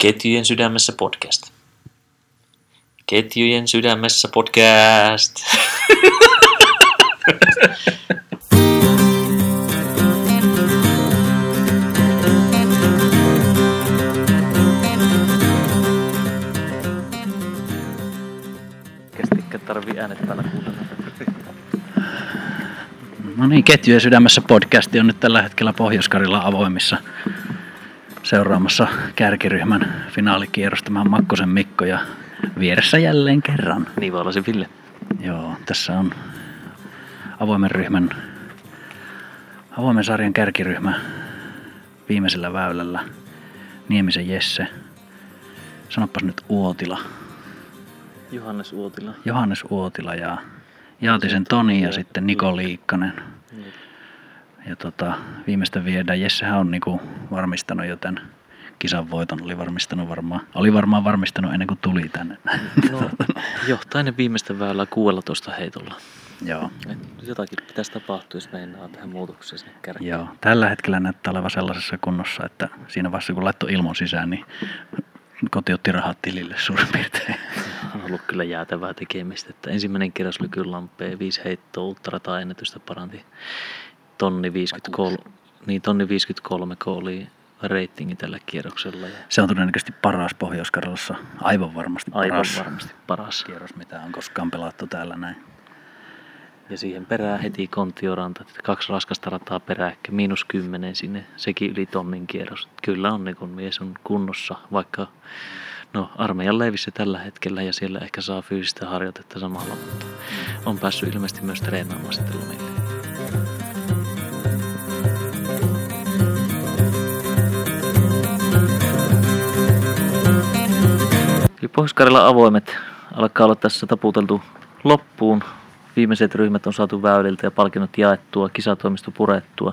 Ketjujen sydämessä podcast. Ketjujen sydämessä podcast. Kestikkä tarvii äänet päällä kuunnella. No niin, Ketjujen sydämessä podcasti on nyt tällä hetkellä pohjois avoimissa seuraamassa kärkiryhmän finaalikierrosta. Mä oon Makkosen Mikko ja vieressä jälleen kerran. Niin voi olla se Ville. Joo, tässä on avoimen ryhmän, avoimen sarjan kärkiryhmä viimeisellä väylällä. Niemisen Jesse. Sanopas nyt Uotila. Johannes Uotila. Johannes Uotila ja Jaatisen Toni ja sitten Niko Liikkanen. Ja tota, viimeistä viedään. Jessehän on niinku varmistanut jo tämän kisan voiton. Oli varmistanut varmaan, oli varmaan varmistanut ennen kuin tuli tänne. No, johtainen viimeistä väylää 16 heitolla. Joo. Jotakin pitäisi tapahtua, jos meinaa tähän muutokseen sinne kärkeen. Joo. Tällä hetkellä näyttää olevan sellaisessa kunnossa, että siinä vaiheessa kun laittoi ilmon sisään, niin kotiotti rahat tilille suurin piirtein. On ollut kyllä jäätävää tekemistä. Että ensimmäinen kierros lampea, viisi heittoa, ultrata ennätystä paranti tonni 53, niin tonni 53 kun oli reitingi tällä kierroksella. Ja Se on todennäköisesti paras pohjois aivan varmasti aivan paras varmasti paras. kierros, mitä on koskaan pelattu täällä näin. Ja siihen perään heti Kontioranta, että kaksi raskasta rataa peräkkä, miinus kymmenen sinne, sekin yli tonnin kierros. Kyllä on, niin kun mies on kunnossa, vaikka no, armeijan leivissä tällä hetkellä ja siellä ehkä saa fyysistä harjoitetta samalla, mutta on päässyt ilmeisesti myös treenaamaan sitten lomille. Eli pohjois avoimet alkaa olla tässä taputeltu loppuun. Viimeiset ryhmät on saatu väyliltä ja palkinnot jaettua, kisatoimisto purettua.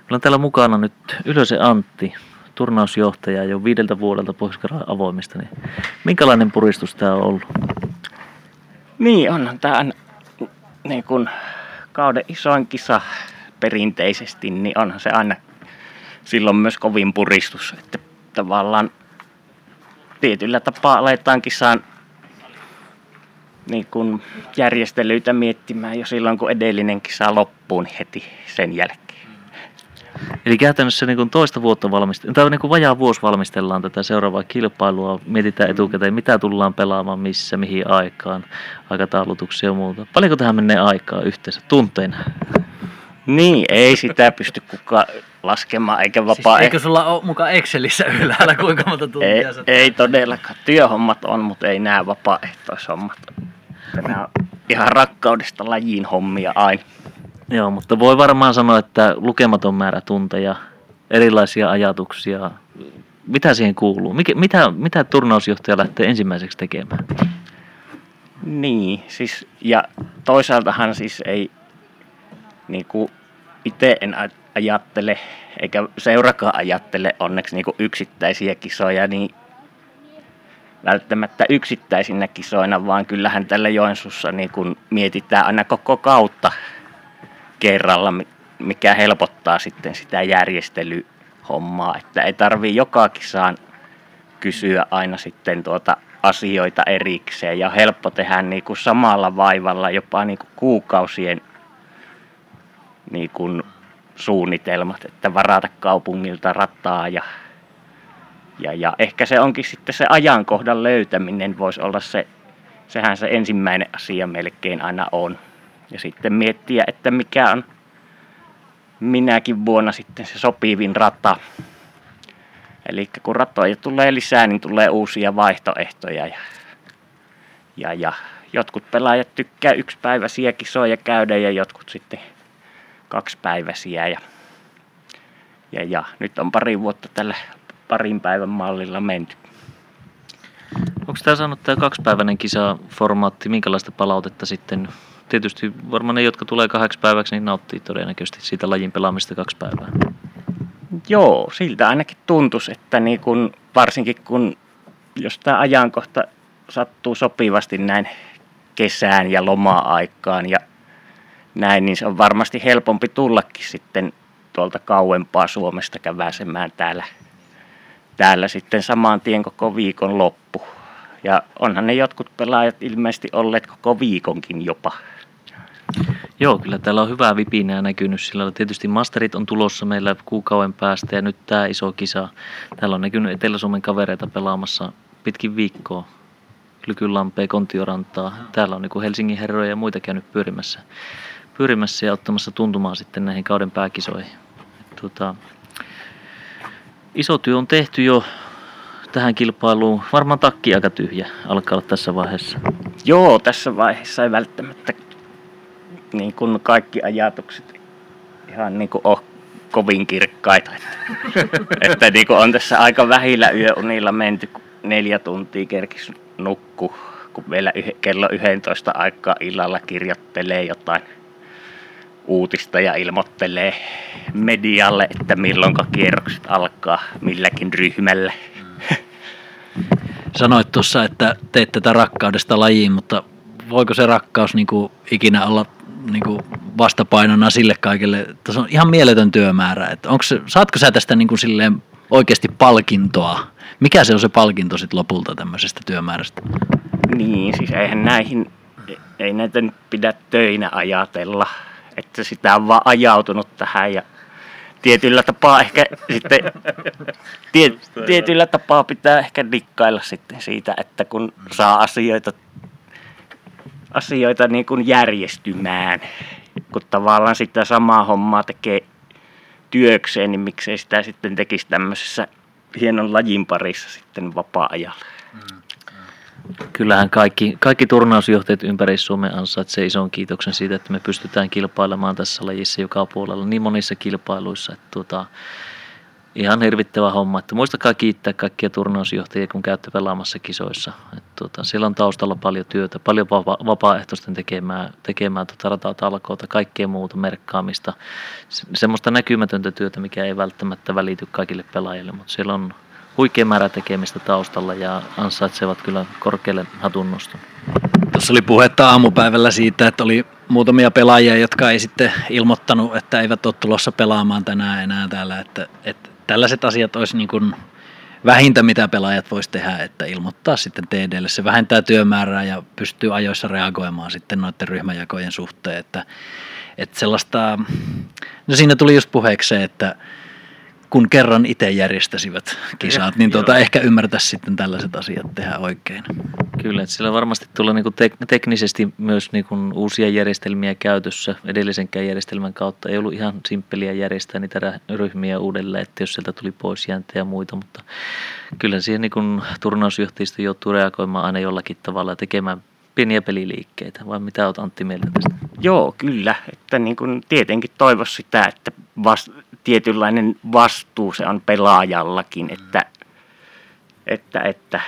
Meillä on täällä mukana nyt Ylösen Antti, turnausjohtaja jo viideltä vuodelta pohjois avoimista. Niin minkälainen puristus tämä on ollut? Niin, onhan tämä niin kun kauden isoin kisa perinteisesti, niin onhan se aina silloin myös kovin puristus. Että tavallaan tietyllä tapaa aletaan kisaan niin kun järjestelyitä miettimään jo silloin, kun edellinen kisa loppuu, niin heti sen jälkeen. Eli käytännössä niin kuin toista vuotta valmistellaan, tai niin kuin vajaa vuosi valmistellaan tätä seuraavaa kilpailua, mietitään etukäteen, mitä tullaan pelaamaan, missä, mihin aikaan, aikataulutuksia ja muuta. Paljonko tähän menee aikaa yhteensä, tunteina? Niin, ei sitä pysty kukaan laskemaan eikä vapaa. Siis eikö sulla ole mukaan Excelissä ylhäällä kuinka monta tuntia ei, sä ei todellakaan. Työhommat on, mutta ei nämä vapaaehtoishommat. Nämä on ihan rakkaudesta lajiin hommia aina. Joo, mutta voi varmaan sanoa, että lukematon määrä tunteja, erilaisia ajatuksia. Mitä siihen kuuluu? Mikä, mitä, mitä turnausjohtaja lähtee ensimmäiseksi tekemään? Niin, siis, ja toisaaltahan siis ei niin kuin itse en ajattele, eikä seurakaan ajattele onneksi niin yksittäisiä kisoja, niin välttämättä yksittäisinä kisoina, vaan kyllähän tällä Joensuussa niin kuin mietitään aina koko kautta kerralla, mikä helpottaa sitten sitä järjestelyhommaa, että ei tarvii joka kisaan kysyä aina sitten tuota asioita erikseen ja helppo tehdä niin kuin samalla vaivalla jopa niin kuin kuukausien niin kuin suunnitelmat, että varata kaupungilta rataa ja, ja, ja ehkä se onkin sitten se ajankohdan löytäminen voisi olla se, sehän se ensimmäinen asia melkein aina on. Ja sitten miettiä, että mikä on minäkin vuonna sitten se sopivin rata. Eli kun ratoja tulee lisää, niin tulee uusia vaihtoehtoja. Ja, ja, ja jotkut pelaajat tykkää yksipäiväisiä kisoja käydä ja jotkut sitten kaksipäiväisiä. Ja, ja, ja nyt on pari vuotta tällä parin päivän mallilla menty. Onko tämä saanut tämä kaksipäiväinen kisaformaatti, minkälaista palautetta sitten? Tietysti varmaan ne, jotka tulee kahdeksi päiväksi, niin nauttii todennäköisesti siitä lajin pelaamista kaksi päivää. Joo, siltä ainakin tuntuisi, että niin kun, varsinkin kun jos tämä ajankohta sattuu sopivasti näin kesään ja loma-aikaan ja näin, niin se on varmasti helpompi tullakin sitten tuolta kauempaa Suomesta käväsemään täällä, täällä sitten saman tien koko viikon loppu. Ja onhan ne jotkut pelaajat ilmeisesti olleet koko viikonkin jopa. Joo, kyllä täällä on hyvää vipinää näkynyt sillä Tietysti masterit on tulossa meillä kuukauden päästä ja nyt tämä iso kisa. Täällä on näkynyt Etelä-Suomen kavereita pelaamassa pitkin viikkoa. Lykylampea, Kontiorantaa. Täällä on niin Helsingin herroja ja muita käynyt pyörimässä, pyörimässä ja ottamassa tuntumaan sitten näihin kauden pääkisoihin. Tuota, iso työ on tehty jo tähän kilpailuun. Varmaan takki aika tyhjä alkaa olla tässä vaiheessa. Joo, tässä vaiheessa ei välttämättä niin kuin kaikki ajatukset ihan niin kuin ole kovin kirkkaita. Että, että niin kuin on tässä aika vähillä yöunilla menty, kun neljä tuntia kerkis nukku, kun vielä yh, kello 11 aikaa illalla kirjoittelee jotain uutista ja ilmoittelee medialle, että milloin kierrokset alkaa milläkin ryhmällä. Sanoit tuossa, että teet tätä rakkaudesta lajiin, mutta voiko se rakkaus niin kuin ikinä olla niin kuin vastapainona sille kaikille? Tässä on ihan mieletön työmäärä. Että onko se, saatko sä tästä niin kuin silleen oikeasti palkintoa? Mikä se on se palkinto sitten lopulta tämmöisestä työmäärästä? Niin, siis eihän näihin, ei näitä nyt pidä töinä ajatella, että sitä on vaan ajautunut tähän ja tietyllä tapaa ehkä sitten, tie, tietyllä tapaa pitää ehkä dikkailla sitten siitä, että kun saa asioita, asioita niin kuin järjestymään, kun tavallaan sitä samaa hommaa tekee työkseen, niin miksei sitä sitten tekisi tämmöisessä hienon lajin parissa sitten vapaa-ajalla. Mm kyllähän kaikki, kaikki turnausjohtajat ympäri Suomen ansaitsee ison kiitoksen siitä, että me pystytään kilpailemaan tässä lajissa joka puolella niin monissa kilpailuissa. Että tuota, ihan hirvittävä homma. Että muistakaa kiittää kaikkia turnausjohtajia, kun käytte pelaamassa kisoissa. Että tuota, siellä on taustalla paljon työtä, paljon vapa- vapaaehtoisten tekemää, tekemää tuota ratatalkoota, kaikkea muuta merkkaamista. Se, semmoista näkymätöntä työtä, mikä ei välttämättä välity kaikille pelaajille, mutta siellä on huikea määrä tekemistä taustalla ja ansaitsevat kyllä korkealle hatunnoston. Tuossa oli puhetta aamupäivällä siitä, että oli muutamia pelaajia, jotka ei sitten ilmoittanut, että eivät ole tulossa pelaamaan tänään enää täällä. Että, että tällaiset asiat olisi niin kuin vähintä, mitä pelaajat voisi tehdä, että ilmoittaa sitten TDlle. Se vähentää työmäärää ja pystyy ajoissa reagoimaan sitten noiden ryhmäjakojen suhteen. Että, että sellaista, no siinä tuli just puheeksi se, että kun kerran itse järjestäisivät kisat, niin tuota, ehkä ymmärtäisi sitten tällaiset asiat tehdä oikein. Kyllä, että siellä varmasti tulee niin tek- teknisesti myös niin kuin uusia järjestelmiä käytössä. Edellisenkään järjestelmän kautta ei ollut ihan simppeliä järjestää niitä ryhmiä uudelleen, että jos sieltä tuli pois ja muita, mutta kyllä siihen niin turnausjohtajisto joutuu reagoimaan aina jollakin tavalla ja tekemään pieniä peliliikkeitä, vai mitä olet Antti mieltä tästä? Joo, kyllä. Että niin kuin tietenkin toivoisi sitä, että vast, tietynlainen vastuu se on pelaajallakin, mm. että, että, että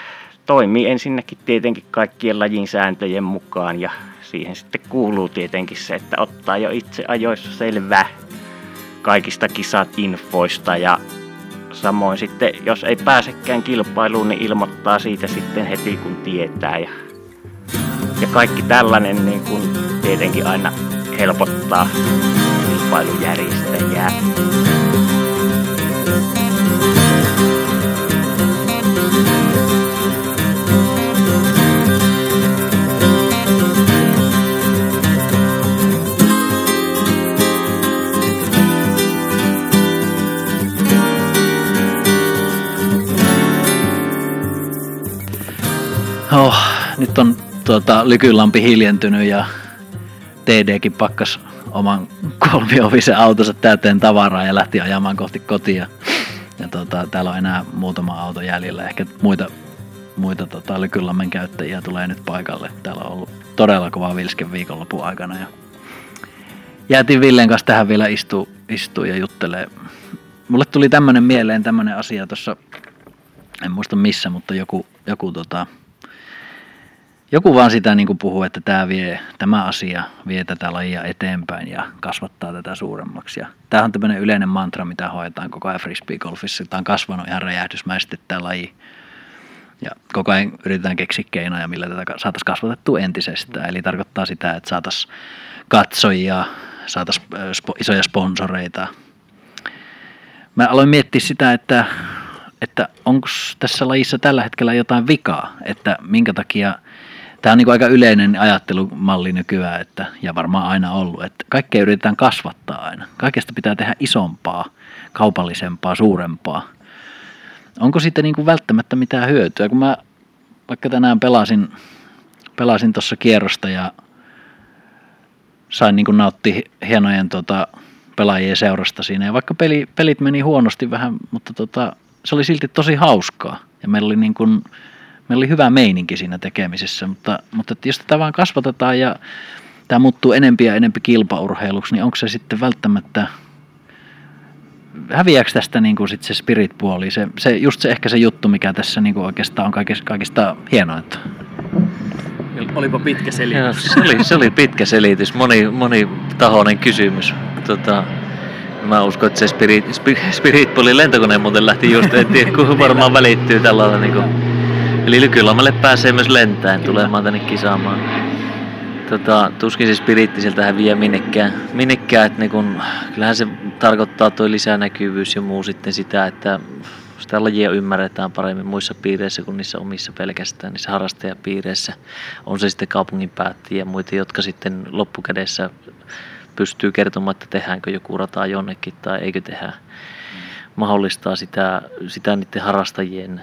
toimii ensinnäkin tietenkin kaikkien lajin sääntöjen mukaan ja siihen sitten kuuluu tietenkin se, että ottaa jo itse ajoissa selvää kaikista kisat-infoista ja samoin sitten, jos ei pääsekään kilpailuun, niin ilmoittaa siitä sitten heti kun tietää ja, ja kaikki tällainen niin kuin tietenkin aina helpottaa kilpailujärjestäjää. Oh, nyt on tuota, lykylampi hiljentynyt ja TDkin pakkas oman kolmiovisen autonsa täyteen tavaraa ja lähti ajamaan kohti kotia. Ja tota, täällä on enää muutama auto jäljellä. Ehkä muita, muita tota, Lykylammen käyttäjiä tulee nyt paikalle. Täällä on ollut todella kova vilske viikonlopun aikana. Ja jäätiin Villen kanssa tähän vielä istuu, istuu ja juttelee. Mulle tuli tämmönen mieleen, tämmönen asia tuossa, en muista missä, mutta joku, joku tota, joku vaan sitä niin kuin puhuu, että tämä, vie, tämä asia vie tätä lajia eteenpäin ja kasvattaa tätä suuremmaksi. Ja tämähän on tämmöinen yleinen mantra, mitä hoetaan koko ajan frisbee-golfissa. Tämä on kasvanut ihan räjähdysmäisesti tämä laji. Ja koko ajan yritetään keksiä keinoja, millä tätä saataisiin kasvatettua entisestään. Eli tarkoittaa sitä, että saataisiin katsojia, saataisiin isoja sponsoreita. Mä aloin miettiä sitä, että että onko tässä lajissa tällä hetkellä jotain vikaa, että minkä takia Tämä on niin aika yleinen ajattelumalli nykyään, että, ja varmaan aina ollut, että kaikkea yritetään kasvattaa aina. Kaikesta pitää tehdä isompaa, kaupallisempaa, suurempaa. Onko sitten niin kuin välttämättä mitään hyötyä? Kun mä vaikka tänään pelasin, pelasin tuossa kierrosta ja sain niin kuin nautti hienojen tota, pelaajien seurasta siinä. Ja vaikka peli, pelit meni huonosti vähän, mutta tota, se oli silti tosi hauskaa. Ja meillä oli, niin kuin, meillä oli hyvä meininki siinä tekemisessä, mutta, mutta jos tätä vaan kasvatetaan ja tämä muuttuu enempi ja enempi kilpaurheiluksi, niin onko se sitten välttämättä häviääkö tästä niin kuin sit se spirit-puoli, se, se, just se ehkä se juttu, mikä tässä niin kuin oikeastaan on kaikista, kaikista hienointa? Olipa pitkä selitys. Joo, se, oli, se oli pitkä selitys, moni, monitahoinen kysymys. Tota, mä uskon, että se Spirit, Spirit lentokoneen muuten lähti just, en tiedä, kun varmaan välittyy tällainen. Niin kuin, eli Lykylomalle pääsee myös lentäen tulemaan tänne kisaamaan. Tota, tuskin se spiritti sieltä häviää minnekään. minnekään että niin kun, kyllähän se tarkoittaa tuo lisänäkyvyys ja muu sitten sitä, että sitä lajia ymmärretään paremmin muissa piireissä kuin niissä omissa pelkästään, niissä harrastajapiireissä. On se sitten kaupungin päättäjiä ja muita, jotka sitten loppukädessä pystyy kertomaan, että tehdäänkö joku rata jonnekin tai eikö tehdä. Mahdollistaa sitä, sitä niiden harrastajien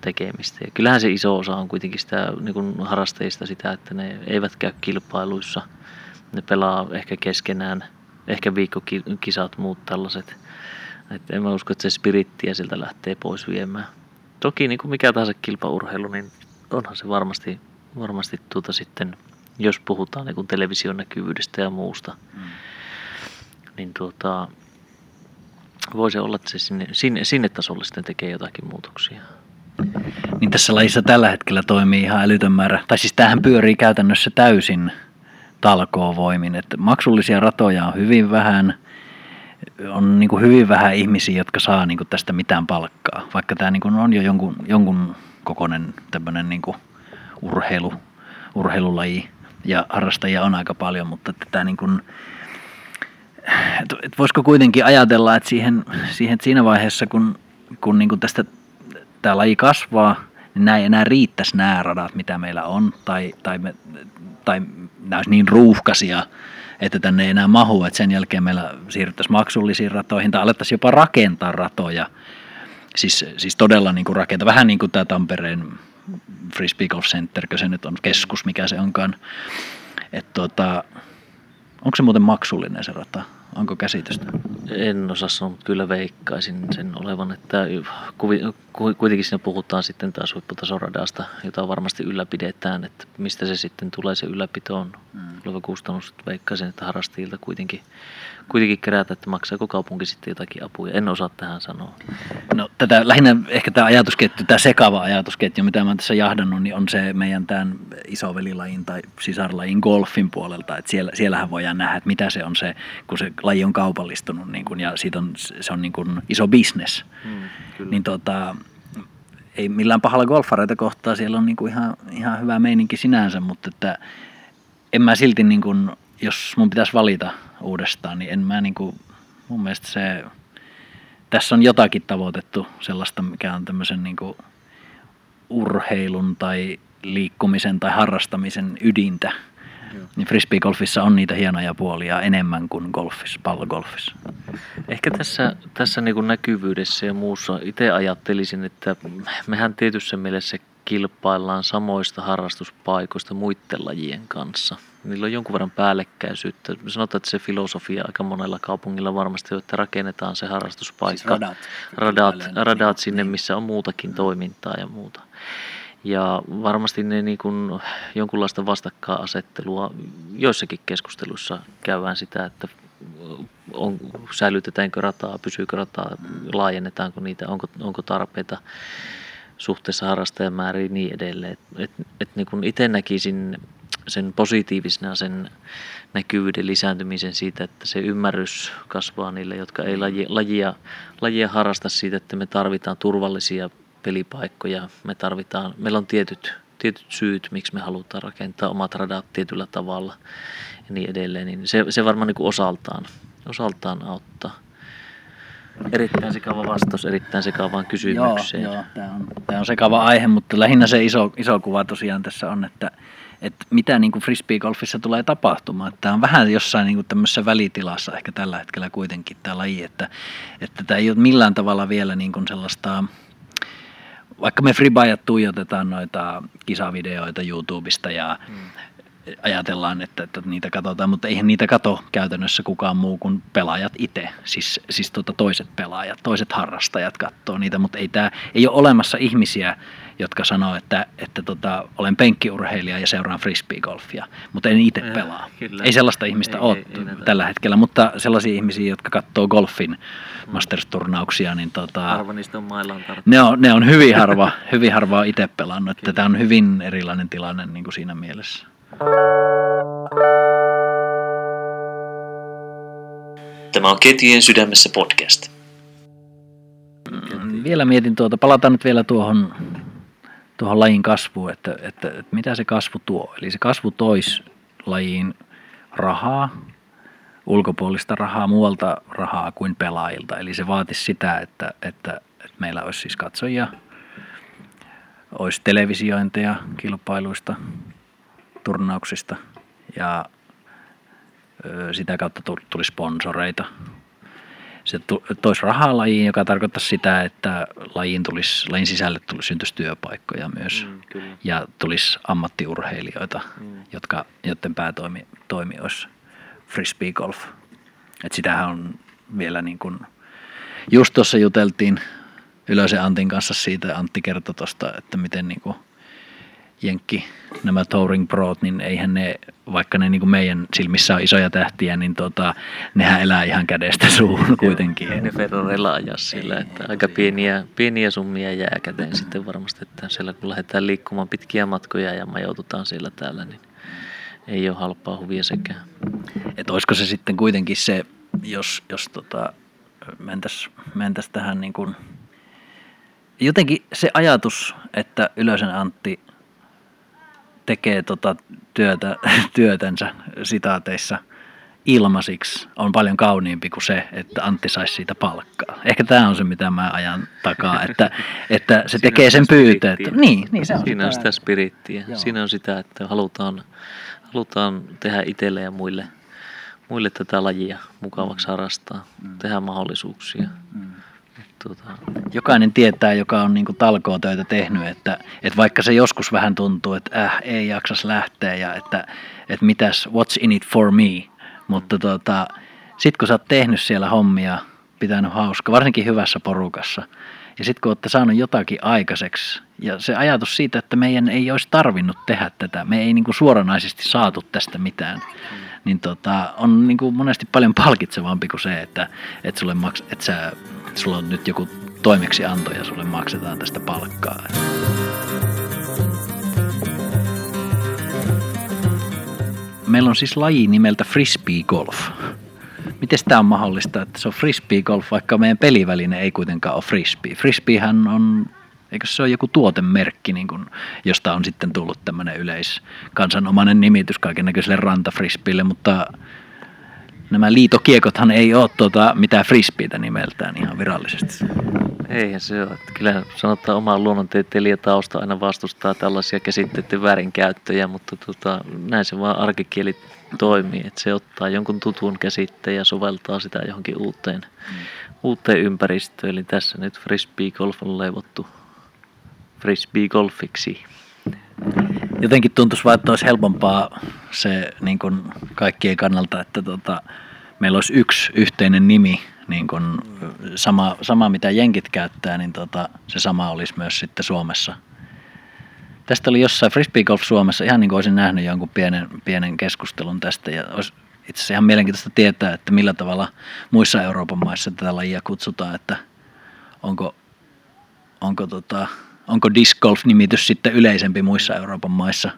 tekemistä. Ja kyllähän se iso osa on kuitenkin sitä niin kuin harrastajista sitä, että ne eivät käy kilpailuissa. Ne pelaa ehkä keskenään, ehkä viikkokisat, muut tällaiset. Et en mä usko, että se spirittiä sieltä lähtee pois viemään. Toki niin kuin mikä tahansa kilpaurheilu, niin onhan se varmasti, varmasti tuota sitten, jos puhutaan niin kuin television näkyvyydestä ja muusta, mm. niin tuota, voisi olla, että se sinne, sinne, sinne tasolle sitten tekee jotakin muutoksia. Niin tässä lajissa tällä hetkellä toimii ihan älytön määrä, tai siis tämähän pyörii käytännössä täysin talkoovoimin, että maksullisia ratoja on hyvin vähän – on niin kuin hyvin vähän ihmisiä, jotka saa niin kuin tästä mitään palkkaa, vaikka tämä niin kuin on jo jonkun, jonkun kokoinen tämmöinen niin kuin urheilu, urheilulaji. Ja harrastajia on aika paljon, mutta tämä niin kuin, et voisiko kuitenkin ajatella, että siihen, siihen siinä vaiheessa, kun, kun niin kuin tästä tämä laji kasvaa, niin nämä ei enää riittäisi nämä radat, mitä meillä on, tai, tai, me, tai nämä olisi niin ruuhkaisia, että tänne ei enää mahu, että sen jälkeen meillä siirryttäisiin maksullisiin ratoihin tai alettaisiin jopa rakentaa ratoja. Siis, siis todella niin kuin rakentaa, vähän niin kuin tämä Tampereen Frisbee Golf Center, se nyt on keskus, mikä se onkaan. Että tota, onko se muuten maksullinen se rata? Onko käsitystä? En osaa sanoa, mutta kyllä veikkaisin sen olevan, että kuitenkin siinä puhutaan sitten taas huipputasoradasta, jota varmasti ylläpidetään, että mistä se sitten tulee se ylläpito on mm. kustannus. Veikkaisin, että harrastajilta kuitenkin, kuitenkin kerätä, että maksaako kaupunki sitten jotakin apuja. En osaa tähän sanoa. No tätä lähinnä ehkä tämä ajatusketju, tämä sekava ajatusketju, mitä mä tässä jahdannut, niin on se meidän tämän isovelilajin tai sisarlajin golfin puolelta, että siellä, siellähän voidaan nähdä, että mitä se on se, kun se laji on kaupallistunut niin kun, ja siitä on, se on niin kun iso business. Mm, niin tota, ei millään pahalla golfareita kohtaa, siellä on niin kuin ihan, ihan hyvä meininki sinänsä, mutta että en mä silti, niin kuin, jos mun pitäisi valita uudestaan, niin en mä niin kuin, mun mielestä se, tässä on jotakin tavoitettu sellaista, mikä on tämmöisen niin kuin urheilun tai liikkumisen tai harrastamisen ydintä. Niin frisbeegolfissa on niitä hienoja puolia enemmän kuin golfissa, pallogolfissa. Ehkä tässä, tässä niin kuin näkyvyydessä ja muussa itse ajattelisin, että mehän tietyssä mielessä kilpaillaan samoista harrastuspaikoista muiden lajien kanssa. Niillä on jonkun verran päällekkäisyyttä. Sanotaan, että se filosofia aika monella kaupungilla varmasti on, että rakennetaan se harrastuspaikka. Siis radat. Radat, radat sinne, missä on muutakin toimintaa ja muuta. Ja varmasti ne niin kuin jonkunlaista vastakkainasettelua joissakin keskusteluissa käydään sitä, että on, säilytetäänkö rataa, pysyykö rataa, laajennetaanko niitä, onko, onko tarpeita suhteessa harrastajamääriin ja niin edelleen. Et, et, et niin kuin itse näkisin sen positiivisena sen näkyvyyden lisääntymisen siitä, että se ymmärrys kasvaa niille, jotka ei lajia, lajia, lajia harrasta siitä, että me tarvitaan turvallisia pelipaikkoja. Me tarvitaan, meillä on tietyt, tietyt syyt, miksi me halutaan rakentaa omat radat tietyllä tavalla ja niin edelleen. Niin se, se varmaan niin kuin osaltaan, osaltaan auttaa. Erittäin sekava vastaus erittäin sekavaan kysymykseen. Joo, joo tämä, on, tämä on sekava aihe, mutta lähinnä se iso, iso kuva tosiaan tässä on, että, että mitä niin frisbeegolfissa tulee tapahtumaan. Tämä on vähän jossain niin kuin tämmöisessä välitilassa ehkä tällä hetkellä kuitenkin tämä laji, että, että tämä ei ole millään tavalla vielä niin kuin sellaista, vaikka me freebayat tuijotetaan noita kisavideoita YouTubesta ja hmm ajatellaan, että, että niitä katsotaan, mutta eihän niitä kato käytännössä kukaan muu kuin pelaajat itse, siis, siis tuota toiset pelaajat, toiset harrastajat katsoo niitä, mutta ei, tää, ei ole olemassa ihmisiä, jotka sanoo, että, että tota, olen penkkiurheilija ja seuraan frisbeegolfia, mutta en itse pelaa. Kyllä. Ei sellaista ihmistä ei, ole ei, ei tällä hetkellä, mutta sellaisia ihmisiä, jotka katsoo golfin mm. Masters-turnauksia, niin tota, harva niistä on maillaan ne on, ne on hyvin harva, hyvin harvaa itse pelannut, että tämä on hyvin erilainen tilanne niin kuin siinä mielessä. Tämä on Ketjujen sydämessä podcast. Mm, vielä mietin tuota, palataan nyt vielä tuohon, tuohon lajin kasvuun, että, että, että mitä se kasvu tuo. Eli se kasvu toisi lajiin rahaa, ulkopuolista rahaa, muualta rahaa kuin pelaajilta. Eli se vaatisi sitä, että, että, että meillä olisi siis katsojia, olisi televisiointeja kilpailuista, turnauksista ja sitä kautta tuli sponsoreita. Se toisi rahaa lajiin, joka tarkoittaa sitä, että lajiin, tulisi, lajin sisälle tulisi, syntyisi työpaikkoja myös. Mm, ja tulisi ammattiurheilijoita, mm. jotka, joiden päätoimi toimi olisi frisbee golf. Et sitähän on vielä niin kuin, just tuossa juteltiin Ylösen Antin kanssa siitä, Antti kertoi tuosta, että miten niin kuin jenkki, nämä Touring Prot, niin eihän ne, vaikka ne niin kuin meidän silmissä on isoja tähtiä, niin tota, nehän elää ihan kädestä suuhun kuitenkin. Ei ne Ferrarilla ajaa sillä, että aika pieniä, pieniä summia jää käteen sitten varmasti, että siellä kun lähdetään liikkumaan pitkiä matkoja ja majoitutaan siellä täällä, niin ei ole halpaa huvia sekään. Et olisiko se sitten kuitenkin se, jos, jos tota, mentäisiin mentäis tähän niin kuin, jotenkin se ajatus, että Ylösen Antti tekee tota työtä, työtänsä sitaateissa ilmasiksi on paljon kauniimpi kuin se, että Antti saisi siitä palkkaa. Ehkä tämä on se, mitä mä ajan takaa, että, että se Siinä tekee sen pyyteen. Niin, niin se on Siinä sitä. on sitä spirittiä. Joo. Siinä on sitä, että halutaan, halutaan tehdä itselle ja muille, muille tätä lajia mukavaksi harrastaa, mm. tehdä mahdollisuuksia. Mm tuota, jokainen tietää, joka on niin talkootöitä tehnyt, että, että vaikka se joskus vähän tuntuu, että äh, ei jaksas lähteä ja että, että mitäs, what's in it for me, mutta tuota, sitten kun sä oot tehnyt siellä hommia, pitänyt hauska, varsinkin hyvässä porukassa, ja sitten kun olette saanut jotakin aikaiseksi, ja se ajatus siitä, että meidän ei olisi tarvinnut tehdä tätä, me ei niin suoranaisesti saatu tästä mitään, niin tota, on niin kuin monesti paljon palkitsevampi kuin se, että, että, sulle maks, että sä sulla on nyt joku toimeksianto ja sulle maksetaan tästä palkkaa. Meillä on siis laji nimeltä frisbee golf. Miten tämä on mahdollista, että se on frisbee golf, vaikka meidän peliväline ei kuitenkaan ole frisbee? Frisbeehän on, eikö se ole joku tuotemerkki, niin kun, josta on sitten tullut tämmöinen yleiskansanomainen nimitys kaiken näköiselle rantafrisbeelle, mutta nämä liitokiekothan ei ole tuota, mitään frisbeitä nimeltään ihan virallisesti. Eihän se ole. Kyllä sanotaan oma luonnontieteilijä tausta aina vastustaa tällaisia käsitteiden väärinkäyttöjä, mutta tota, näin se vaan arkikieli toimii, että se ottaa jonkun tutun käsitteen ja soveltaa sitä johonkin uuteen, mm. uuteen ympäristöön. Eli tässä nyt frisbee golf on leivottu frisbee golfiksi jotenkin tuntuisi vaan, että olisi helpompaa se niin kuin kaikkien kannalta, että tota, meillä olisi yksi yhteinen nimi, niin kuin sama, sama mitä jenkit käyttää, niin tota, se sama olisi myös sitten Suomessa. Tästä oli jossain Frisbee Golf Suomessa, ihan niin kuin olisin nähnyt jonkun pienen, pienen keskustelun tästä. Ja olisi itse asiassa ihan mielenkiintoista tietää, että millä tavalla muissa Euroopan maissa tätä lajia kutsutaan, että onko, onko tota, onko disc golf-nimitys sitten yleisempi muissa Euroopan maissa.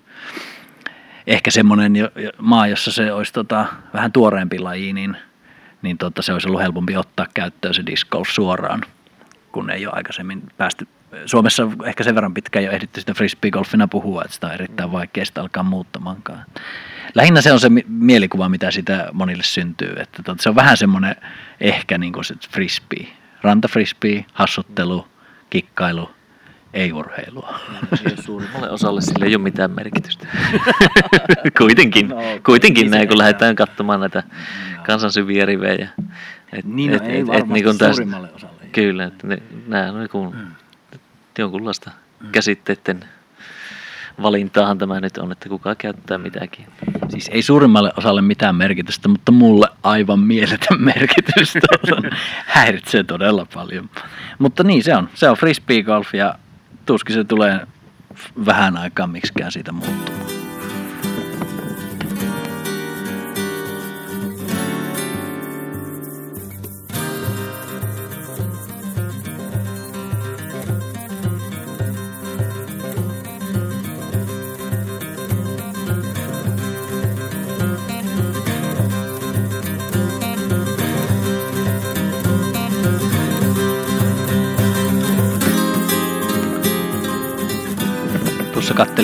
Ehkä semmoinen maa, jossa se olisi tota, vähän tuoreempi laji, niin, niin tota, se olisi ollut helpompi ottaa käyttöön se disc golf suoraan, kun ei ole aikaisemmin päästy. Suomessa ehkä sen verran pitkään jo ehditty sitä frisbee-golfina puhua, että sitä on erittäin vaikea sitä alkaa muuttamaankaan. Lähinnä se on se mielikuva, mitä sitä monille syntyy. Että tota, se on vähän semmoinen ehkä niin kuin se frisbee rantafrisbee, hassuttelu, kikkailu, ei urheilua. Suurimmalle osalle sille ei ole mitään merkitystä. kuitenkin, no, kuitenkin niin näin, kun lähdetään katsomaan näitä kansan syviä rivejä. Et, niin, no, et, ei et, varmasti niin tästä, suurimmalle osalle. Kyllä, että ne, nämä on joku, mm. jonkunlaista mm. käsitteiden valintaahan tämä nyt on, että kuka käyttää mitäkin. Siis ei suurimmalle osalle mitään merkitystä, mutta mulle aivan mieletön merkitystä. Häiritsee todella paljon. Mutta niin se on. Se on frisbee golf ja tuskin se tulee vähän aikaa miksikään siitä muuttumaan.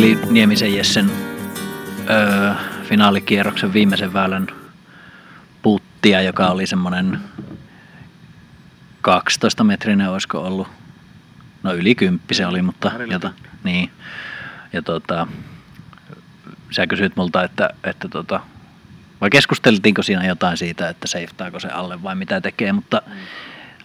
Katteli Niemisen Jessen öö, finaalikierroksen viimeisen väylän puttia, joka oli semmoinen 12 metrinen, olisiko ollut. No yli kymppi se oli, mutta jota, niin. Ja tota, sä kysyit multa, että, että tota, vai keskusteltiinko siinä jotain siitä, että seiftaako se alle vai mitä tekee, mutta mm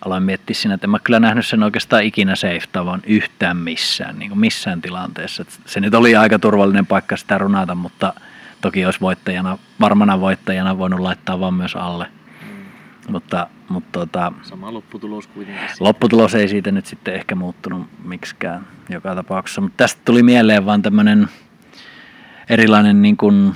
aloin miettiä siinä, että en mä kyllä nähnyt sen oikeastaan ikinä safetavan yhtään missään, niin kuin missään tilanteessa. Se nyt oli aika turvallinen paikka sitä runata, mutta toki olisi voittajana, varmana voittajana voinut laittaa vaan myös alle. Mm. Mutta, mutta tota, Sama lopputulos kuitenkin. Lopputulos ei siitä nyt sitten ehkä muuttunut miksikään joka tapauksessa. Mutta tästä tuli mieleen vaan tämmöinen erilainen niin kuin,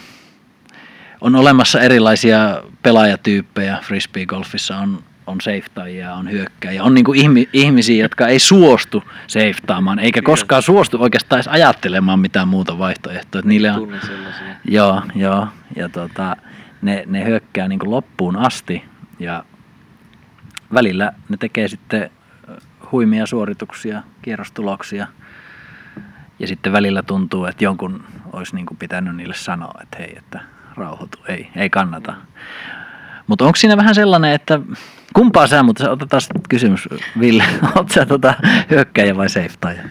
on olemassa erilaisia pelaajatyyppejä frisbee-golfissa. On on seiftaajia, on hyökkäjiä, on niin kuin ihmi, ihmisiä, jotka ei suostu seiftaamaan, eikä koskaan suostu oikeastaan edes ajattelemaan mitään muuta vaihtoehtoa. Että niille on, joo, joo, ja tota, ne, ne hyökkää niin kuin loppuun asti ja välillä ne tekee sitten huimia suorituksia, kierrostuloksia. Ja sitten välillä tuntuu, että jonkun olisi niin kuin pitänyt niille sanoa, että hei, että rauhoitu, ei, ei kannata. Mutta onko siinä vähän sellainen, että Kumpaa sä, mutta otetaan kysymys, Ville. Oot sä tota, hyökkäjä vai seiftaaja?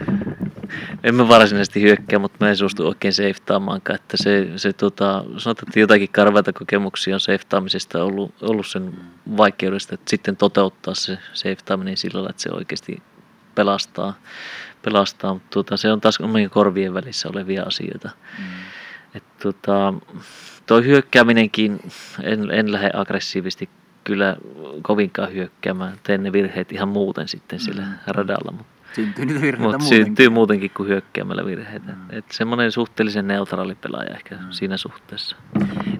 En mä varsinaisesti hyökkää, mutta mä en suostu oikein seiftaamaankaan. Että se, se tota, sanotaan, että jotakin karvaita kokemuksia on seiftaamisesta ollut, ollut sen vaikeudesta, että sitten toteuttaa se seiftaaminen sillä lailla, että se oikeasti pelastaa. pelastaa. Mutta tota, se on taas omien korvien välissä olevia asioita. Mm. Et, tota, toi hyökkääminenkin, en, en lähde aggressiivisesti kyllä kovinkaan hyökkäämään. Teen ne virheet ihan muuten sitten sillä mm. radalla. Mutta syntyy niitä virheitä Mutta syntyy muutenkin kuin hyökkäämällä virheitä. Mm. Et semmoinen suhteellisen neutraali pelaaja ehkä mm. siinä suhteessa.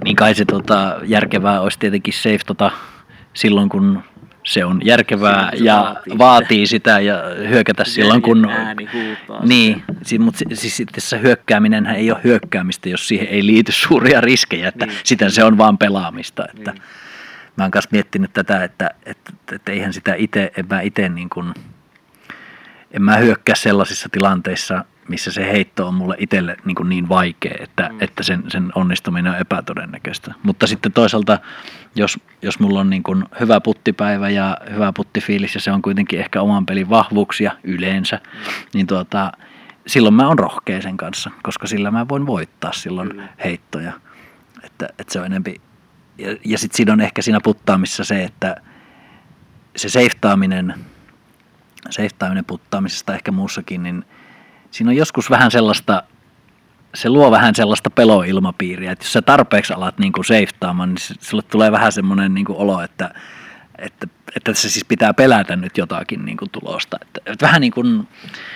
Niin kai se tota, järkevää olisi tietenkin safe tota, silloin, kun se on järkevää se ja vaatii, vaatii sitä ja hyökätä silloin, kun... Ääni niin, mutta siis sitten se hyökkääminen ei ole hyökkäämistä, jos siihen ei liity suuria riskejä, että niin. sitä se on vaan pelaamista. Että, niin mä oon myös miettinyt tätä, että, että, että eihän sitä itse, en mä itse niin kuin, en mä hyökkää sellaisissa tilanteissa, missä se heitto on mulle itselle niin, kuin niin vaikea, että, mm. että sen, sen onnistuminen on epätodennäköistä. Mutta sitten toisaalta, jos, jos mulla on niin kuin hyvä puttipäivä ja hyvä puttifiilis ja se on kuitenkin ehkä oman pelin vahvuuksia yleensä, mm. niin tuota, silloin mä oon rohkea sen kanssa, koska sillä mä voin voittaa silloin Kyllä. heittoja. Että, että se on enempi ja, ja sitten siinä on ehkä siinä puttaamissa se, että se seiftaaminen, seiftaaminen puttaamisesta ehkä muussakin, niin siinä on joskus vähän sellaista, se luo vähän sellaista peloilmapiiriä, että jos sä tarpeeksi alat niin kuin seiftaamaan, niin sulle tulee vähän semmoinen niin kuin olo, että, että että se siis pitää pelätä nyt jotakin niin kuin tulosta. Että, että vähän niin kuin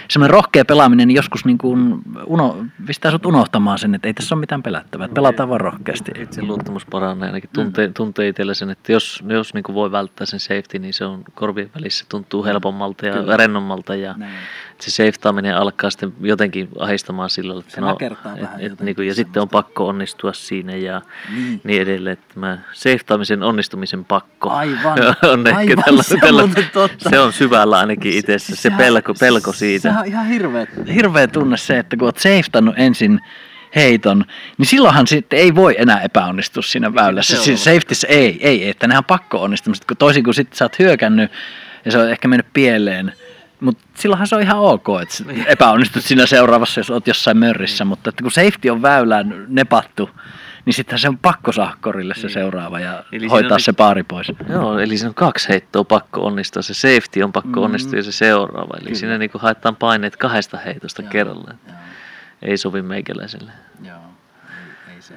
semmoinen rohkea pelaaminen niin joskus niin kuin uno, pistää sut unohtamaan sen, että ei tässä ole mitään pelättävää, että pelataan vaan rohkeasti. Itse luottamus paranee ainakin tuntee, mm. tuntee itsellä sen, että jos, jos niin kuin voi välttää sen safety, niin se on korvien välissä tuntuu helpommalta ja Kyllä. rennommalta ja Näin. Se safetaaminen alkaa sitten jotenkin ahistamaan sillä että se no, et, et, niin kuin, ja sitten on pakko onnistua siinä ja niin, niin edelleen, että mä safetaamisen onnistumisen pakko Aivan. on Aivan ehkä tällä, se, tällä, on totta. se on syvällä ainakin itsessä, se, se pelko, pelko siitä. Se on ihan hirveä, hirveä tunne se, että kun olet seiftannut ensin heiton, niin silloinhan sitten ei voi enää epäonnistua siinä väylässä. Siis safetyssä ei, ei, että nehän on pakko onnistua. Kun toisin kuin sitten sä oot hyökännyt ja se on ehkä mennyt pieleen. Mutta silloinhan se on ihan ok, että epäonnistut siinä seuraavassa, jos oot jossain mörrissä, mutta että kun safety on väylään nepattu, niin sittenhän se on pakko saada korille se seuraava ja Eli hoitaa se nyt- paari pois. Joo, eli siinä on kaksi heittoa pakko onnistua. Se safety on pakko Mm. onnistua ja se seuraava. Eli Kyllä. siinä niinku haetaan paineet kahdesta heitosta Joo, kerralla. joo. Ei sovi meikäläiselle. Joo, ei, ei se.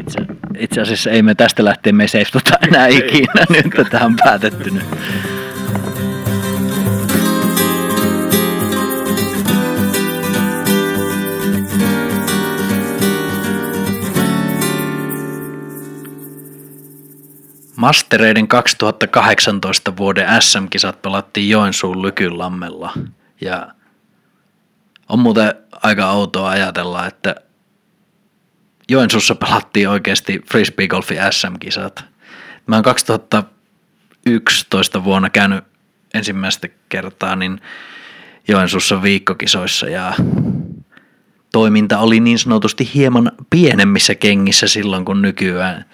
Itse, itse asiassa ei me tästä lähtien me ei seiftota enää ikinä, nyt kun tämä on päätetty nyt. Mastereiden 2018 vuoden SM-kisat pelattiin Joensuun Lykynlammella ja on muuten aika outoa ajatella, että Joensuussa pelattiin oikeasti frisbeegolfin SM-kisat. Mä oon 2011 vuonna käynyt ensimmäistä kertaa niin Joensuussa viikkokisoissa ja toiminta oli niin sanotusti hieman pienemmissä kengissä silloin kuin nykyään.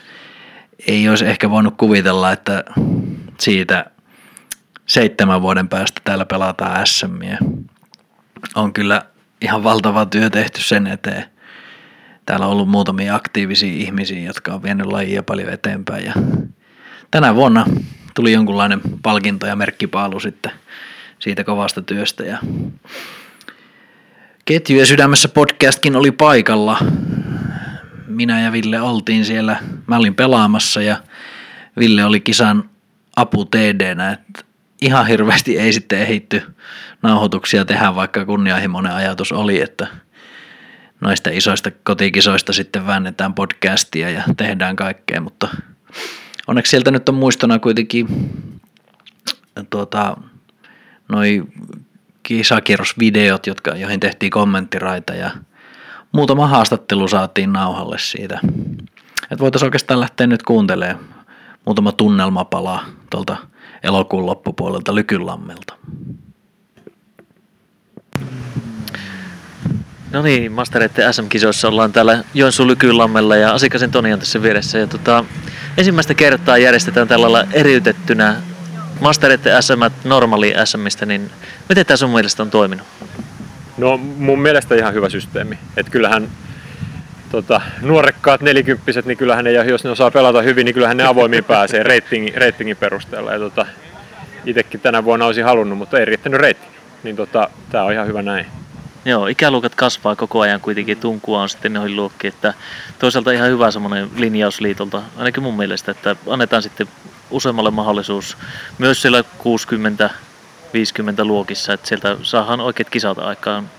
Ei olisi ehkä voinut kuvitella, että siitä seitsemän vuoden päästä täällä pelataan SMiä. On kyllä ihan valtava työ tehty sen eteen. Täällä on ollut muutamia aktiivisia ihmisiä, jotka on vienyt lajia paljon eteenpäin. Ja tänä vuonna tuli jonkunlainen palkinto ja merkkipaalu sitten siitä kovasta työstä. Ja Ketjujen sydämessä podcastkin oli paikalla. Minä ja Ville oltiin siellä. Mä olin pelaamassa ja Ville oli kisan apu. Että ihan hirveästi ei sitten ehitty nauhoituksia tehdä, vaikka kunnianhimoinen ajatus oli, että noista isoista kotikisoista sitten väännetään podcastia ja tehdään kaikkea, mutta onneksi sieltä nyt on muistona kuitenkin tuota, noi kisakierrosvideot, jotka, joihin tehtiin kommenttiraita ja muutama haastattelu saatiin nauhalle siitä. Et voitaisiin oikeastaan lähteä nyt kuuntelemaan muutama tunnelmapala tuolta elokuun loppupuolelta Lykynlammelta. No niin, Mastereiden SM-kisoissa ollaan täällä Joensuun Lykynlammella ja Asikasen Toni on tässä vieressä. Ja tota, ensimmäistä kertaa järjestetään tällä lailla eriytettynä Mastereiden SM normaali SMistä, niin miten tämä sun mielestä on toiminut? No mun mielestä ihan hyvä systeemi. Et kyllähän tota, nuorekkaat nelikymppiset, niin kyllähän ne, jos ne osaa pelata hyvin, niin kyllähän ne avoimiin pääsee ratingin, ratingin perusteella. Ja tota, itekin tänä vuonna olisin halunnut, mutta ei riittänyt rating. Niin tota, tää on ihan hyvä näin. Joo, ikäluokat kasvaa koko ajan kuitenkin, tunkua on sitten noihin luokkiin, että toisaalta ihan hyvä semmoinen linjaus liitolta, ainakin mun mielestä, että annetaan sitten useammalle mahdollisuus myös siellä 60 50 luokissa, että sieltä saadaan oikeat kisat aikaan.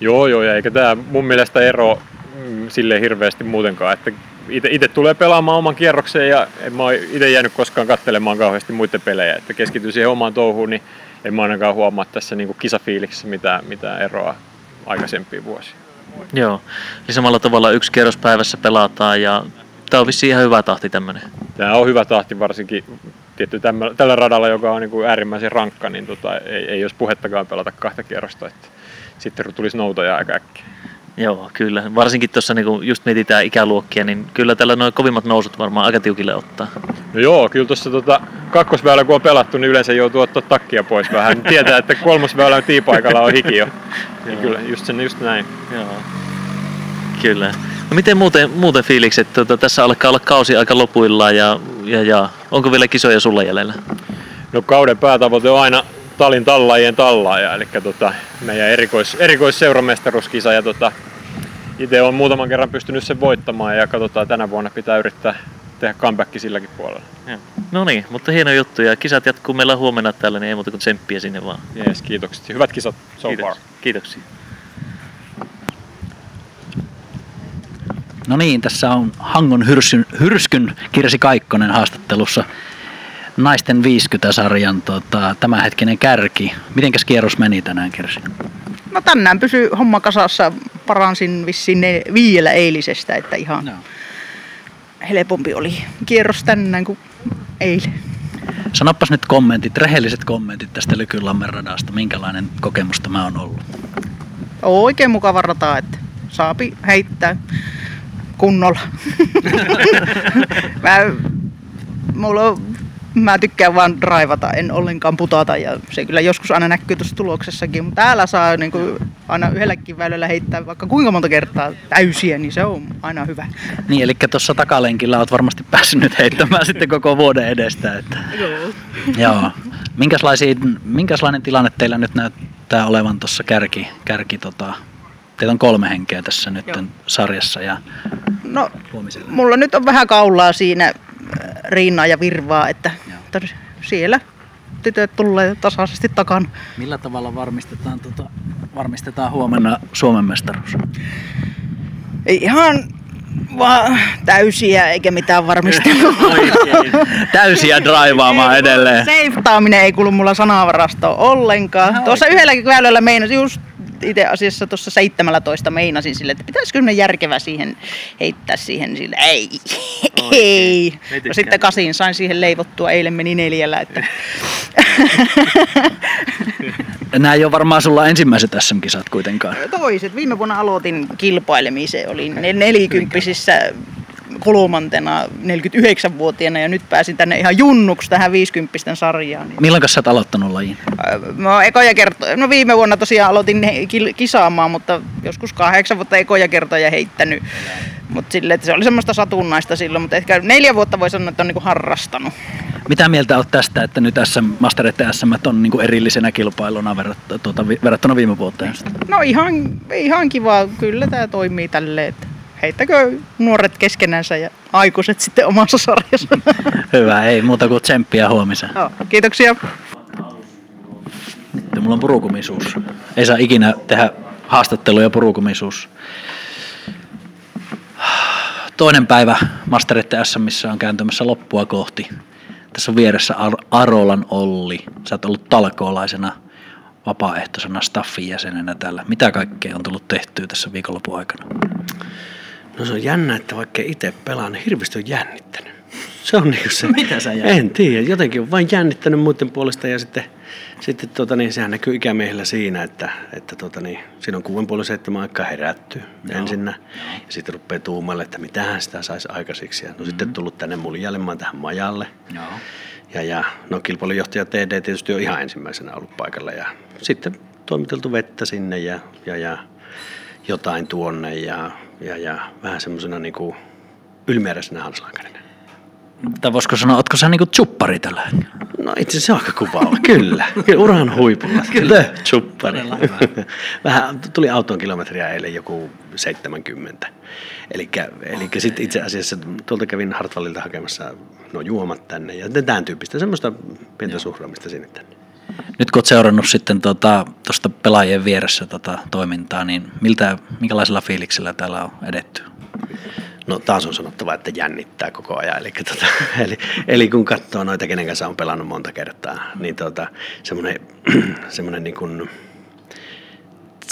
Joo, joo, ja eikä tää mun mielestä ero mm, silleen hirveästi muutenkaan, että itse tulee pelaamaan oman kierroksen ja en mä itse jäänyt koskaan katselemaan kauheasti muiden pelejä, että keskityn siihen omaan touhuun, niin en mä ainakaan huomaa tässä niin kisafiiliksessä mitään, mitään eroa aikaisempiin vuosiin. Joo, eli samalla tavalla yksi kierros päivässä pelataan ja tämä on vissiin ihan hyvä tahti tämmöinen. Tämä on hyvä tahti varsinkin tietty tämmö, tällä radalla, joka on niin kuin äärimmäisen rankka, niin tota, ei, ei olisi puhettakaan pelata kahta kierrosta, että sitten tulisi noutoja aika äkkiä. Joo, kyllä. Varsinkin tuossa niin just mietitään ikäluokkia, niin kyllä tällä noin kovimmat nousut varmaan aika tiukille ottaa. No joo, kyllä tuossa tota, kakkosväylä kun on pelattu, niin yleensä joutuu ottaa takkia pois vähän. Tietää, että kolmosväylän tiipaikalla on hiki jo. Niin kyllä, just, sen, just näin. Joo. Kyllä. No miten muuten, muuten fiilikset? Tuota, tässä alkaa olla kausi aika lopuillaan ja, ja, ja onko vielä kisoja sulla jäljellä? No kauden päätavoite on aina Talin tallaajien tallaaja, eli tota, meidän erikois, erikoisseuramestaruuskisa. Ja tota, itse olen muutaman kerran pystynyt sen voittamaan ja katsotaan tänä vuonna pitää yrittää tehdä comeback silläkin puolella. No niin, mutta hieno juttu ja kisat jatkuu meillä huomenna täällä, niin ei muuta kuin tsemppiä sinne vaan. Jees, kiitokset. Hyvät kisat so Kiitos. far. Kiitoksia. No niin, tässä on Hangon hyrskyn, hyrskyn Kirsi Kaikkonen haastattelussa naisten 50-sarjan tota, tämänhetkinen kärki. Mitenkäs kierros meni tänään Kirsi? No tänään pysyy homma kasassa. Paransin vissiin ne viidellä eilisestä, että ihan No. helpompi oli kierros tänään kuin eilen. Sanopas nyt kommentit, rehelliset kommentit tästä Lykynlammen radasta. Minkälainen kokemus tämä on ollut? Oikein mukava rata, että saapi heittää kunnolla. Mä, mulla on mä tykkään vaan draivata, en ollenkaan putata ja se kyllä joskus aina näkyy tuossa tuloksessakin, mutta täällä saa niin kuin aina yhdelläkin väylällä heittää vaikka kuinka monta kertaa täysiä, niin se on aina hyvä. Niin, eli tuossa takalenkillä olet varmasti päässyt nyt heittämään sitten koko vuoden edestä. Että... Joo. Joo. Minkäslaisia, minkälainen tilanne teillä nyt näyttää olevan tuossa kärki, kärki tota, teillä on kolme henkeä tässä nyt Joo. sarjassa ja No, mulla nyt on vähän kaulaa siinä äh, rinnaa ja virvaa, että Joo. siellä tytöt tulee tasaisesti takana. Millä tavalla varmistetaan, tota, varmistetaan huomenna Suomen mestaruus? Ei ihan vaan täysiä eikä mitään varmistelua. Täysiä draivaamaan edelleen. Seiftaaminen ei kuulu mulla sanavarastoon ollenkaan. Tuossa yhdelläkin väylällä meinasin just itse asiassa tuossa 17 meinasin sille, että pitäisikö ne järkevä siihen heittää siihen sille. Ei, ei. No sitten kasin sain siihen leivottua, eilen meni neljällä. Että. Nämä ei ole varmaan sulla ensimmäiset SM-kisat kuitenkaan. Toiset. Viime vuonna aloitin kilpailemisen. Olin nel- nelikymppisissä kolmantena 49-vuotiaana ja nyt pääsin tänne ihan junnuksi tähän 50 sarjaan. Milloin sä oot aloittanut lajin? Mä oon ekoja kertoja, no viime vuonna tosiaan aloitin kisaamaan, mutta joskus kahdeksan vuotta ekoja kertoja heittänyt. Mutta sille, että se oli semmoista satunnaista silloin, mutta ehkä neljä vuotta voi sanoa, että on niinku harrastanut. Mitä mieltä olet tästä, että nyt SM, Mastereiden SM on niin erillisenä kilpailuna verrattuna, tuota, verrattuna viime vuoteen? No ihan, ihan kiva, kyllä tämä toimii tälleen, että heittäkö nuoret keskenänsä ja aikuiset sitten omassa sarjassa. Hyvä, ei muuta kuin tsemppiä huomiseen. Joo, Kiitoksia. Sitten mulla on purukumisuus. Ei saa ikinä tehdä haastatteluja purukumisuus. Toinen päivä Mastereiden SMissä on kääntymässä loppua kohti. Tässä on vieressä Ar- Arolan Olli. Sä oot ollut talkoolaisena vapaaehtoisena staffin jäsenenä täällä. Mitä kaikkea on tullut tehtyä tässä viikonlopun aikana? No se on jännä, että vaikka itse pelaan, niin hirveästi on jännittänyt. Se on niin se. Mitä sä jännität? En tiedä, jotenkin on vain jännittänyt muiden puolesta ja sitten, sitten tota, niin, sehän näkyy ikämiehellä siinä, että, että tota, niin, siinä on kuuden puolen seitsemän aikaa herätty Joo. ensinnä ja sitten rupeaa tuumalle, että mitähän sitä saisi aikaiseksi. Ja no mm-hmm. sitten tullut tänne muljailemaan tähän majalle. Joo. Ja, ja no kilpailujohtaja TD tietysti on ihan ensimmäisenä ollut paikalla ja sitten toimiteltu vettä sinne ja, ja, ja jotain tuonne ja, ja, ja vähän semmoisena niinku ylimääräisenä hanslankarina. Tai voisiko sanoa, ootko sä niinku tsuppari tällä? No itse asiassa aika kuvaava, kyllä. kyllä uran huipulla. Kyllä. Chuppari. Hyvä. Vähän tuli auton kilometriä eilen joku 70. Eli sitten itse asiassa tuolta kävin Hartwallilta hakemassa no juomat tänne ja tämän tyyppistä semmoista pientä suhraamista sinne tänne. Nyt kun oot seurannut sitten tuosta tota, pelaajien vieressä tota toimintaa, niin miltä, minkälaisella fiiliksellä täällä on edetty? No taas on sanottava, että jännittää koko ajan. Eli, tota, eli, eli kun katsoo noita, kenen kanssa on pelannut monta kertaa, niin tota, semmoinen, semmoinen niin kuin,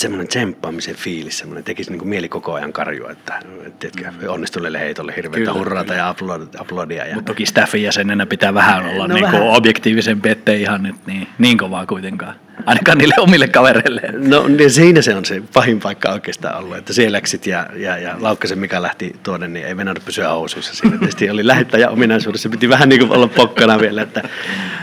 semmoinen tsemppaamisen fiilis, semmoinen tekisi niin kuin mieli koko ajan karjua, että et, tiedätkö, onnistuneelle heitolle hirveätä hurrata ja uploadia. Ja, Mutta toki staffin jäsenenä pitää vähän olla No no, niinku vähän. objektiivisempi, ettei ihan nyt niin, niin kovaa kuitenkaan. Ainakaan niille omille kavereille. No niin siinä se on se pahin paikka oikeastaan ollut, että siellä läksit ja, ja, ja Laukkasen Mika lähti tuonne, niin ei mennä pysyä housuissa siinä. Tietysti oli lähettäjä ominaisuudessa, piti vähän niin kuin olla pokkana vielä, että,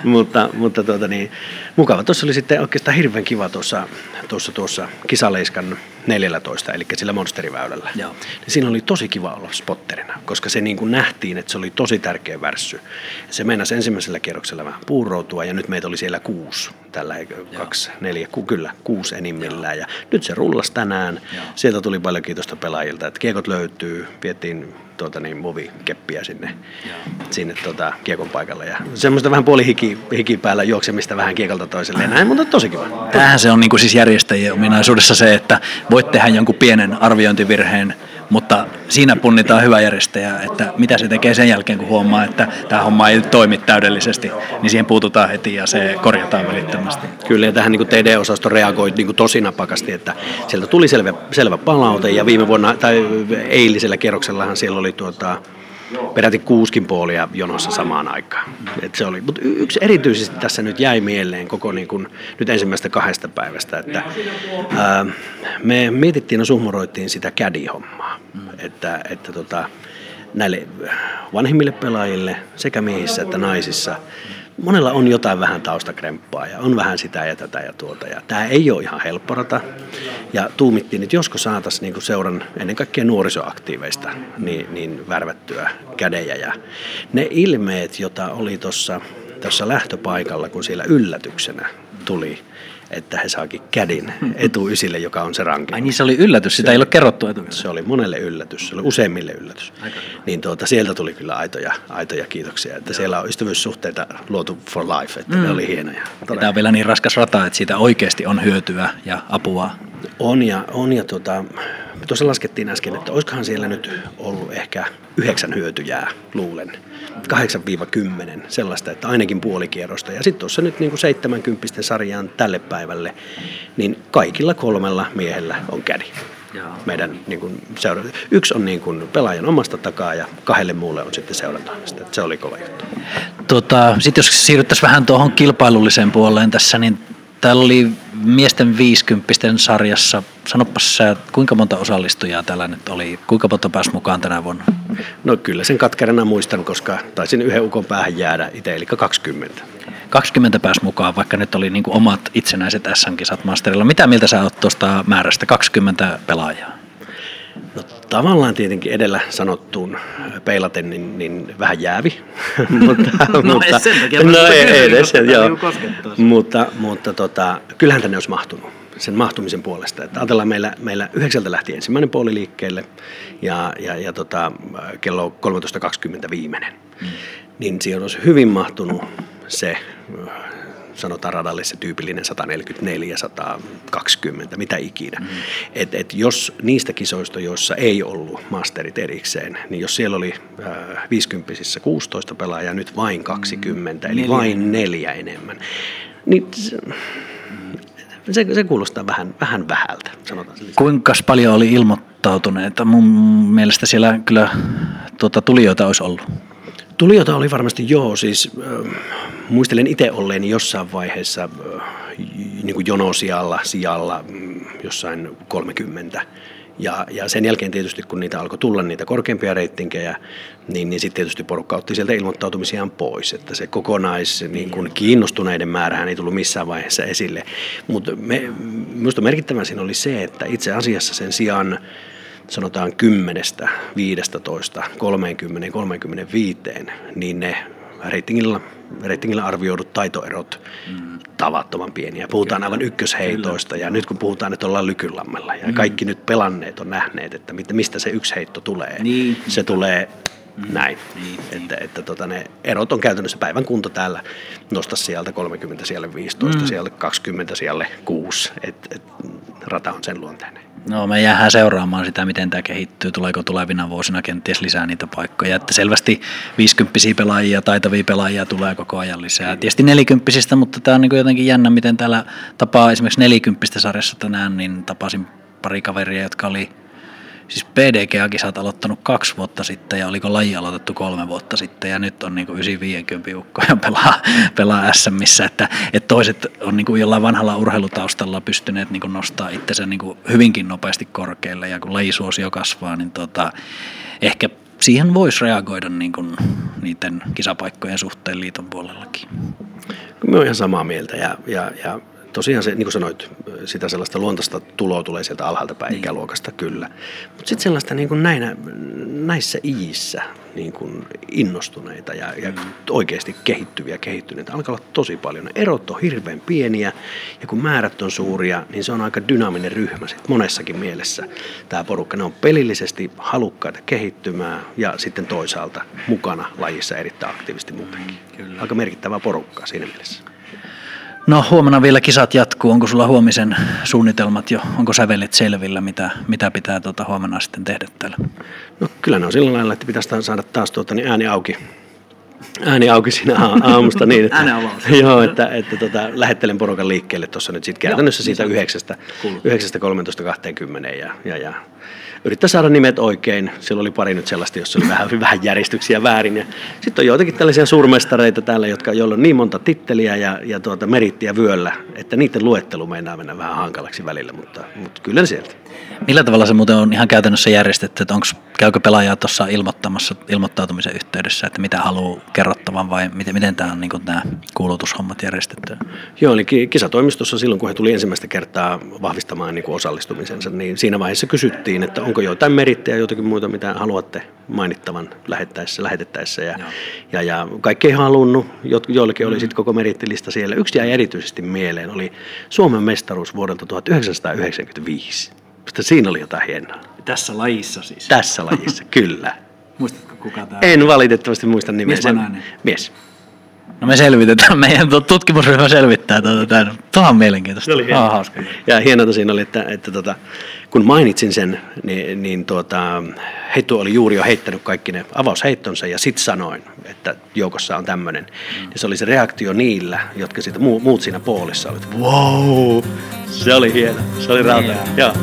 mutta, mutta tuota niin, mukava. Tuossa oli sitten oikeastaan hirveän kiva tuossa, tuossa, tuossa Kisaleiskan 14, eli sillä monsteriväylällä. Joo. Niin siinä oli tosi kiva olla spotterina, koska se niin kuin nähtiin, että se oli tosi tärkeä värssy. Se meinasi ensimmäisellä kierroksella vähän puuroutua ja nyt meitä oli siellä kuusi, tällä kaksi, neljä, ku, kyllä, kuusi enimmillään. Ja nyt se rullasi tänään. Joo. Sieltä tuli paljon kiitosta pelaajilta, että kiekot löytyy, vietiin tuota niin, movikeppiä sinne, sinne tuota, kiekon paikalle. Ja semmoista vähän puoli hiki, hiki päällä juoksemista vähän kiekolta toiselle ja näin, mutta tosi kiva. Tämähän se on niin kuin siis järjestäjien ominaisuudessa se, että voit tehdä jonkun pienen arviointivirheen, mutta siinä punnitaan hyvä järjestäjä, että mitä se tekee sen jälkeen, kun huomaa, että tämä homma ei toimi täydellisesti, niin siihen puututaan heti ja se korjataan välittömästi. Kyllä, ja tähän niin TD-osasto reagoi niin tosi napakasti, että sieltä tuli selvä, selvä palaute, ja viime vuonna, tai eilisellä kierroksellahan siellä oli tuota, peräti kuuskin puolia jonossa samaan aikaan. Et se oli, mutta yksi erityisesti tässä nyt jäi mieleen koko niin kuin, nyt ensimmäistä kahdesta päivästä, että ää, me mietittiin ja suhmuroittiin sitä caddy-hommaa, että, että tota, näille vanhemmille pelaajille sekä miehissä että naisissa monella on jotain vähän taustakremppaa ja on vähän sitä ja tätä ja tuota. Ja tämä ei ole ihan helppo rata. Ja tuumittiin, että josko saataisiin niin seuran ennen kaikkea nuorisoaktiiveista niin, niin värvättyä kädejä. Ja ne ilmeet, joita oli tuossa lähtöpaikalla, kun siellä yllätyksenä tuli että he saakin kädin etuysille, joka on se rankin. Ai niin se oli yllätys, sitä se, ei ole kerrottu etukäteen. Se oli monelle yllätys, se oli useimmille yllätys. Aika. Niin tuota, sieltä tuli kyllä aitoja, aitoja kiitoksia, että Joo. siellä on ystävyyssuhteita luotu for life, että mm. ne oli hienoja. Tämä on vielä niin raskas rata, että siitä oikeasti on hyötyä ja apua. On ja, on ja tuota, tuossa laskettiin äsken, että olisikohan siellä nyt ollut ehkä yhdeksän hyötyjää, luulen 8-10 sellaista, että ainakin puolikierrosta. Ja sitten tuossa nyt niin kuin 70 sarjaan tälle päivälle, niin kaikilla kolmella miehellä on kädi. Jaa. Meidän niin kuin, seura- Yksi on niin kuin pelaajan omasta takaa ja kahdelle muulle on sitten seurantaamista. Se oli kova juttu. Tota, sitten jos siirryttäisiin vähän tuohon kilpailulliseen puoleen tässä, niin Täällä oli miesten 50 sarjassa. Sanopas sä, kuinka monta osallistujaa täällä nyt oli? Kuinka monta pääsi mukaan tänä vuonna? No kyllä sen katkerana muistan, koska taisin yhden ukon päähän jäädä itse, eli 20. 20 pääsi mukaan, vaikka nyt oli niin omat itsenäiset SM-kisat Masterilla. Mitä mieltä sä oot tuosta määrästä 20 pelaajaa? No, tavallaan tietenkin edellä sanottuun peilaten niin, niin vähän jäävi. mutta, no mutta, ei sen takia, no ei, ei edes, joo. Mutta, mutta tota, kyllähän tänne olisi mahtunut sen mahtumisen puolesta. Että ajatellaan meillä, meillä yhdeksältä lähti ensimmäinen puoli liikkeelle ja, ja, ja tota, kello 13.20 viimeinen. Mm. Niin siihen olisi hyvin mahtunut se sanotaan radalle se tyypillinen 144, 120, mitä ikinä. Mm. Et, et jos niistä kisoista, joissa ei ollut masterit erikseen, niin jos siellä oli äh, 50 16 pelaajaa, nyt vain 20, mm. eli neljä. vain neljä enemmän, niin se, se, se kuulostaa vähän, vähän vähältä, sanotaan Kuinka paljon oli ilmoittautuneita? Mun mielestä siellä kyllä tuota, tulijoita olisi ollut. Tulijoita oli varmasti joo, siis äh, muistelen itse olleeni jossain vaiheessa äh, niin kuin jonosijalla, sijalla mm, jossain 30. Ja, ja sen jälkeen tietysti, kun niitä alkoi tulla niitä korkeampia reitingejä, niin, niin sitten tietysti porukka otti sieltä ilmoittautumisiaan pois. Että se kokonais niin kun kiinnostuneiden määrähän ei tullut missään vaiheessa esille. Mutta me, minusta merkittävän siinä oli se, että itse asiassa sen sijaan sanotaan 10, 15, 30, 35, niin ne reitingillä, reitingillä arvioidut taitoerot mm. tavattoman pieniä. Puhutaan aivan ykkösheitoista Kyllä. ja nyt kun puhutaan, että ollaan lykylammella ja mm. kaikki nyt pelanneet on nähneet, että mistä se yksi heitto tulee. Niin. Se tulee mm. näin. Niin, että, niin. että tota, ne erot on käytännössä päivän kunto täällä nosta sieltä 30, siellä 15, mm. siellä 20, siellä 6. Et, et, rata on sen luonteinen. No me jäähän seuraamaan sitä, miten tämä kehittyy, tuleeko tulevina vuosina kenties lisää niitä paikkoja. Että selvästi 50 pelaajia, taitavia pelaajia tulee koko ajan lisää. Tietysti 40 mutta tämä on niin jotenkin jännä, miten täällä tapaa esimerkiksi 40 sarjassa tänään, niin tapasin pari kaveria, jotka oli siis PDGA-kisat aloittanut kaksi vuotta sitten ja oliko laji aloitettu kolme vuotta sitten ja nyt on niin 950 ukkoja pelaa, pelaa SMissä, että, että toiset on niin kuin jollain vanhalla urheilutaustalla pystyneet niin kuin nostaa itsensä niin kuin hyvinkin nopeasti korkealle ja kun lajisuosio kasvaa, niin tota, ehkä siihen voisi reagoida niin niiden kisapaikkojen suhteen liiton puolellakin. Mä oon ihan samaa mieltä ja, ja, ja tosiaan se, niin kuin sanoit, sitä sellaista luontaista tuloa tulee sieltä alhaalta päin niin. ikäluokasta kyllä. Mutta sitten sellaista niin kuin näinä, näissä iissä niin kuin innostuneita ja, ja mm. oikeasti kehittyviä, kehittyneitä alkaa olla tosi paljon. Ne erot on hirveän pieniä ja kun määrät on suuria, niin se on aika dynaaminen ryhmä sit monessakin mielessä. Tämä porukka, ne on pelillisesti halukkaita kehittymään ja sitten toisaalta mukana lajissa erittäin aktiivisesti muutenkin. Mm, kyllä. Aika merkittävä porukka siinä mielessä. No huomenna vielä kisat jatkuu. Onko sulla huomisen suunnitelmat jo? Onko sävelet selvillä, mitä, mitä pitää tuota huomenna sitten tehdä täällä? No kyllä ne on sillä lailla, että pitäisi saada taas tuota, niin ääni auki ääni auki siinä aamusta niin, että, joo, että, että tota, lähettelen porukan liikkeelle tuossa nyt sitten käytännössä siitä 9.13.20 ja, ja, ja yrittää saada nimet oikein. Siellä oli pari nyt sellaista, jossa oli vähän, vähän järjestyksiä väärin. Ja sitten on joitakin tällaisia suurmestareita täällä, jotka, joilla on niin monta titteliä ja, ja tuota, merittiä vyöllä, että niiden luettelu meinaa mennä vähän hankalaksi välillä, mutta, mutta kyllä sieltä. Millä tavalla se muuten on ihan käytännössä järjestetty, että onko, käykö pelaaja tuossa ilmoittamassa ilmoittautumisen yhteydessä, että mitä haluaa kerrottavan vai miten, miten tämä on niin tämä kuulutushommat järjestetty? Joo, eli ki- kisatoimistossa silloin, kun he tuli ensimmäistä kertaa vahvistamaan niin kuin osallistumisensa, niin siinä vaiheessa kysyttiin, että onko jotain merittejä, jotakin muuta, mitä haluatte mainittavan lähettäessä, lähetettäessä. Ja, ja, ja kaikki ei halunnut, jo- joillekin oli sitten koko merittilista siellä. Yksi jäi erityisesti mieleen, oli Suomen mestaruus vuodelta 1995. Mutta siinä oli jotain hienoa. Tässä lajissa siis. Tässä lajissa, kyllä. Muistatko kuka tämä En valitettavasti muista nimeä. Mies vai Sen- nainen? Mies. No me selvitetään, meidän tu- tutkimusryhmä selvittää tuota tämän. Tuo on mielenkiintoista. Se oli hieno. Ah, hauska. Ja hienoa siinä oli, että, että tota, kun mainitsin sen, niin, niin tuota, Heittu oli juuri jo heittänyt kaikki ne avausheittonsa ja sitten sanoin, että joukossa on tämmöinen. Mm. Ja se oli se reaktio niillä, jotka siitä, muu, muut siinä poolissa olivat, wow, se oli hieno, se oli rauta. Niin, Joo.